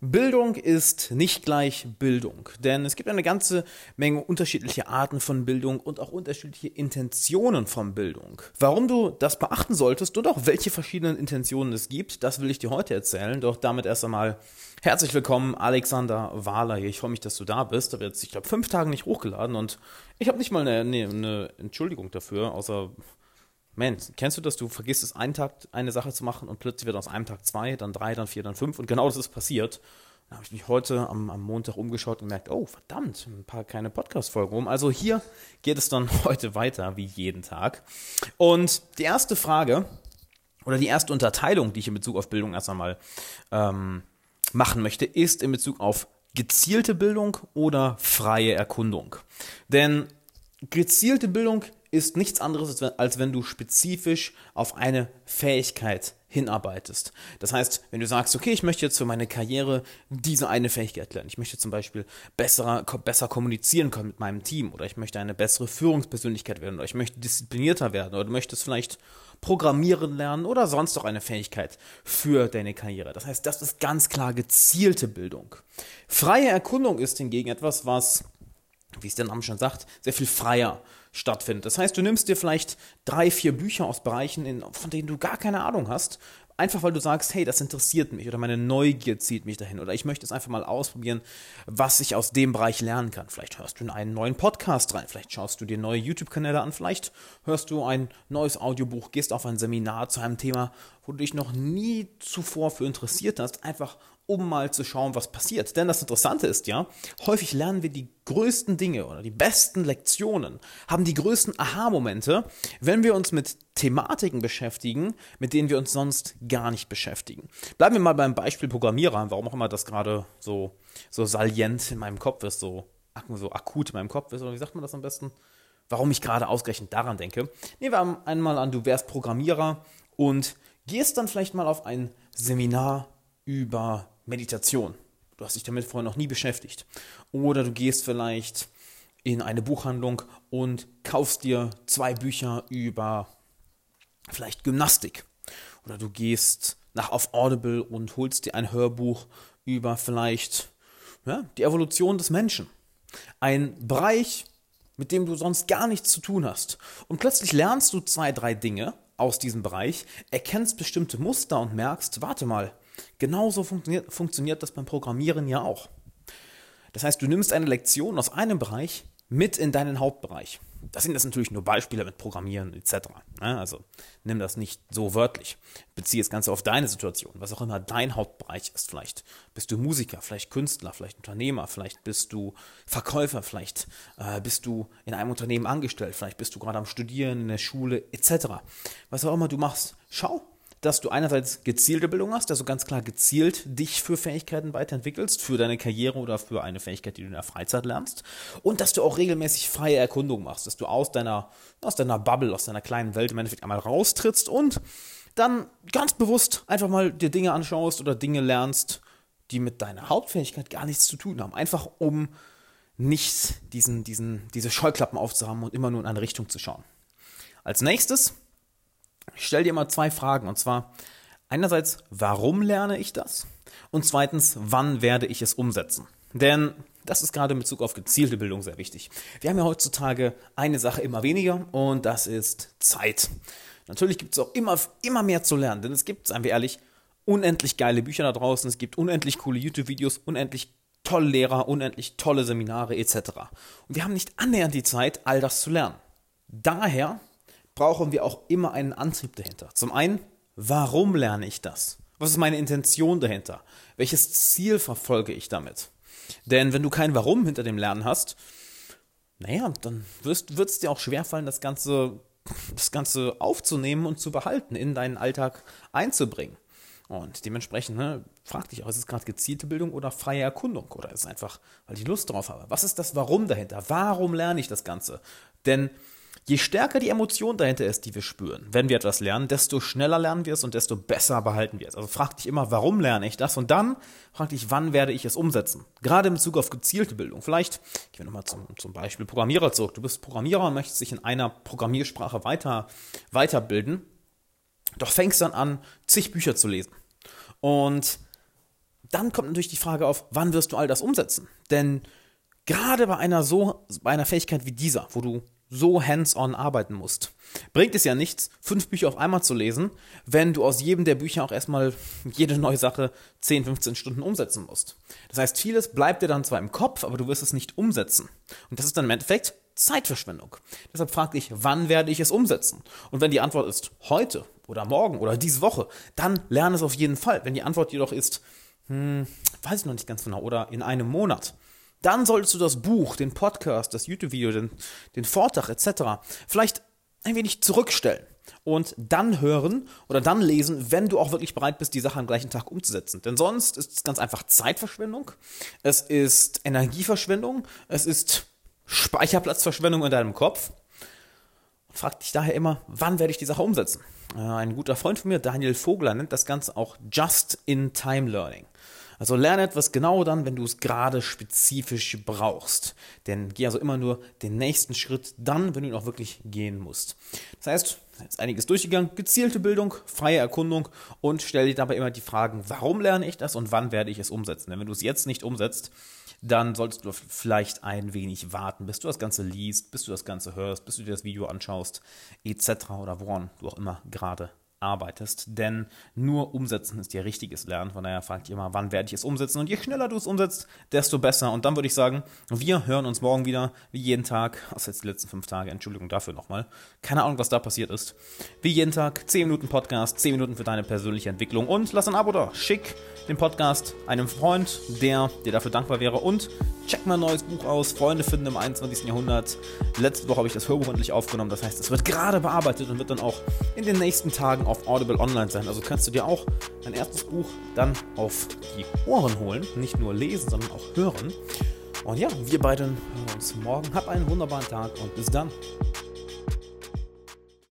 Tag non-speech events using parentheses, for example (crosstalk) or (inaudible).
Bildung ist nicht gleich Bildung, denn es gibt eine ganze Menge unterschiedliche Arten von Bildung und auch unterschiedliche Intentionen von Bildung. Warum du das beachten solltest und auch welche verschiedenen Intentionen es gibt, das will ich dir heute erzählen. Doch damit erst einmal herzlich willkommen, Alexander Wahler Ich freue mich, dass du da bist. Da wird jetzt, ich glaube, fünf Tage nicht hochgeladen und ich habe nicht mal eine, eine, eine Entschuldigung dafür, außer Mensch, kennst du das? Du vergisst es einen Tag eine Sache zu machen und plötzlich wird aus einem Tag zwei, dann drei, dann vier, dann fünf und genau das ist passiert. Dann habe ich mich heute am, am, Montag umgeschaut und gemerkt, oh verdammt, ein paar keine Podcast-Folgen rum. Also hier geht es dann (laughs) heute weiter, wie jeden Tag. Und die erste Frage oder die erste Unterteilung, die ich in Bezug auf Bildung erst einmal ähm, machen möchte, ist in Bezug auf gezielte Bildung oder freie Erkundung. Denn gezielte Bildung ist nichts anderes, als wenn du spezifisch auf eine Fähigkeit hinarbeitest. Das heißt, wenn du sagst, okay, ich möchte jetzt für meine Karriere diese eine Fähigkeit lernen. Ich möchte zum Beispiel besser, besser kommunizieren können mit meinem Team oder ich möchte eine bessere Führungspersönlichkeit werden oder ich möchte disziplinierter werden oder du möchtest vielleicht Programmieren lernen oder sonst auch eine Fähigkeit für deine Karriere. Das heißt, das ist ganz klar gezielte Bildung. Freie Erkundung ist hingegen etwas, was wie es der Name schon sagt, sehr viel freier stattfindet. Das heißt, du nimmst dir vielleicht drei, vier Bücher aus Bereichen, in, von denen du gar keine Ahnung hast, einfach weil du sagst, hey, das interessiert mich oder meine Neugier zieht mich dahin oder ich möchte es einfach mal ausprobieren, was ich aus dem Bereich lernen kann. Vielleicht hörst du in einen neuen Podcast rein, vielleicht schaust du dir neue YouTube-Kanäle an, vielleicht hörst du ein neues Audiobuch, gehst auf ein Seminar zu einem Thema, wo du dich noch nie zuvor für interessiert hast, einfach um mal zu schauen, was passiert. Denn das Interessante ist ja, häufig lernen wir die größten Dinge oder die besten Lektionen, haben die größten Aha-Momente, wenn wir uns mit Thematiken beschäftigen, mit denen wir uns sonst gar nicht beschäftigen. Bleiben wir mal beim Beispiel Programmierer, warum auch immer das gerade so, so salient in meinem Kopf ist, so, so akut in meinem Kopf ist, oder wie sagt man das am besten? Warum ich gerade ausgerechnet daran denke. Nehmen wir einmal an, du wärst Programmierer und gehst dann vielleicht mal auf ein Seminar über Meditation. Du hast dich damit vorher noch nie beschäftigt. Oder du gehst vielleicht in eine Buchhandlung und kaufst dir zwei Bücher über vielleicht Gymnastik. Oder du gehst nach auf Audible und holst dir ein Hörbuch über vielleicht ja, die Evolution des Menschen. Ein Bereich, mit dem du sonst gar nichts zu tun hast. Und plötzlich lernst du zwei, drei Dinge aus diesem Bereich, erkennst bestimmte Muster und merkst, warte mal, Genauso funktioniert, funktioniert das beim Programmieren ja auch. Das heißt, du nimmst eine Lektion aus einem Bereich mit in deinen Hauptbereich. Das sind jetzt natürlich nur Beispiele mit Programmieren etc. Ne? Also nimm das nicht so wörtlich. Beziehe das Ganze auf deine Situation, was auch immer dein Hauptbereich ist. Vielleicht bist du Musiker, vielleicht Künstler, vielleicht Unternehmer, vielleicht bist du Verkäufer, vielleicht äh, bist du in einem Unternehmen angestellt, vielleicht bist du gerade am Studieren in der Schule etc. Was auch immer du machst, schau, dass du einerseits gezielte Bildung hast, also ganz klar gezielt dich für Fähigkeiten weiterentwickelst, für deine Karriere oder für eine Fähigkeit, die du in der Freizeit lernst. Und dass du auch regelmäßig freie Erkundung machst, dass du aus deiner, aus deiner Bubble, aus deiner kleinen Welt im Endeffekt einmal raustrittst und dann ganz bewusst einfach mal dir Dinge anschaust oder Dinge lernst, die mit deiner Hauptfähigkeit gar nichts zu tun haben. Einfach um nicht diesen, diesen, diese Scheuklappen aufzuhaben und immer nur in eine Richtung zu schauen. Als nächstes ich stelle dir mal zwei Fragen. Und zwar einerseits, warum lerne ich das? Und zweitens, wann werde ich es umsetzen? Denn das ist gerade in Bezug auf gezielte Bildung sehr wichtig. Wir haben ja heutzutage eine Sache immer weniger und das ist Zeit. Natürlich gibt es auch immer, immer mehr zu lernen, denn es gibt, seien wir ehrlich, unendlich geile Bücher da draußen, es gibt unendlich coole YouTube-Videos, unendlich tolle Lehrer, unendlich tolle Seminare etc. Und wir haben nicht annähernd die Zeit, all das zu lernen. Daher brauchen wir auch immer einen Antrieb dahinter. Zum einen, warum lerne ich das? Was ist meine Intention dahinter? Welches Ziel verfolge ich damit? Denn wenn du kein Warum hinter dem Lernen hast, naja, dann wird es dir auch schwerfallen, das Ganze, das Ganze aufzunehmen und zu behalten, in deinen Alltag einzubringen. Und dementsprechend, ne, frag dich auch, ist es gerade gezielte Bildung oder freie Erkundung? Oder ist es einfach, weil ich Lust drauf habe? Was ist das Warum dahinter? Warum lerne ich das Ganze? Denn Je stärker die Emotion dahinter ist, die wir spüren, wenn wir etwas lernen, desto schneller lernen wir es und desto besser behalten wir es. Also frag dich immer, warum lerne ich das? Und dann frag dich, wann werde ich es umsetzen? Gerade in Bezug auf gezielte Bildung. Vielleicht, ich will nochmal zum, zum Beispiel Programmierer zurück. Du bist Programmierer und möchtest dich in einer Programmiersprache weiter, weiterbilden. Doch fängst dann an, zig Bücher zu lesen. Und dann kommt natürlich die Frage auf, wann wirst du all das umsetzen? Denn gerade bei einer so, bei einer Fähigkeit wie dieser, wo du so hands-on arbeiten musst, bringt es ja nichts, fünf Bücher auf einmal zu lesen, wenn du aus jedem der Bücher auch erstmal jede neue Sache 10, 15 Stunden umsetzen musst. Das heißt, vieles bleibt dir dann zwar im Kopf, aber du wirst es nicht umsetzen. Und das ist dann im Endeffekt Zeitverschwendung. Deshalb frag dich, wann werde ich es umsetzen? Und wenn die Antwort ist heute oder morgen oder diese Woche, dann lerne es auf jeden Fall. Wenn die Antwort jedoch ist, hm, weiß ich noch nicht ganz genau, oder in einem Monat, dann solltest du das Buch, den Podcast, das YouTube-Video, den, den Vortrag etc. vielleicht ein wenig zurückstellen und dann hören oder dann lesen, wenn du auch wirklich bereit bist, die Sache am gleichen Tag umzusetzen. Denn sonst ist es ganz einfach Zeitverschwendung, es ist Energieverschwendung, es ist Speicherplatzverschwendung in deinem Kopf. Und frag dich daher immer, wann werde ich die Sache umsetzen? Äh, ein guter Freund von mir, Daniel Vogler, nennt das Ganze auch Just-in-Time Learning. Also lerne etwas genau dann, wenn du es gerade spezifisch brauchst. Denn geh also immer nur den nächsten Schritt dann, wenn du ihn auch wirklich gehen musst. Das heißt, jetzt einiges durchgegangen, gezielte Bildung, freie Erkundung und stell dir dabei immer die Fragen, warum lerne ich das und wann werde ich es umsetzen? Denn wenn du es jetzt nicht umsetzt, dann solltest du vielleicht ein wenig warten, bis du das Ganze liest, bis du das Ganze hörst, bis du dir das Video anschaust, etc. oder woran du auch immer gerade arbeitest, denn nur umsetzen ist ja richtiges Lernen. Von daher fragt ihr mal, wann werde ich es umsetzen? Und je schneller du es umsetzt, desto besser. Und dann würde ich sagen, wir hören uns morgen wieder, wie jeden Tag, außer jetzt die letzten fünf Tage, Entschuldigung dafür nochmal. Keine Ahnung, was da passiert ist. Wie jeden Tag, 10 Minuten Podcast, 10 Minuten für deine persönliche Entwicklung und lass ein Abo da. Schick den Podcast einem Freund, der dir dafür dankbar wäre und check mal ein neues Buch aus, Freunde finden im 21. Jahrhundert. Letzte Woche habe ich das Hörbuch endlich aufgenommen, das heißt, es wird gerade bearbeitet und wird dann auch in den nächsten Tagen auf Audible online sein. Also kannst du dir auch dein erstes Buch dann auf die Ohren holen. Nicht nur lesen, sondern auch hören. Und ja, wir beiden hören uns morgen. Hab einen wunderbaren Tag und bis dann.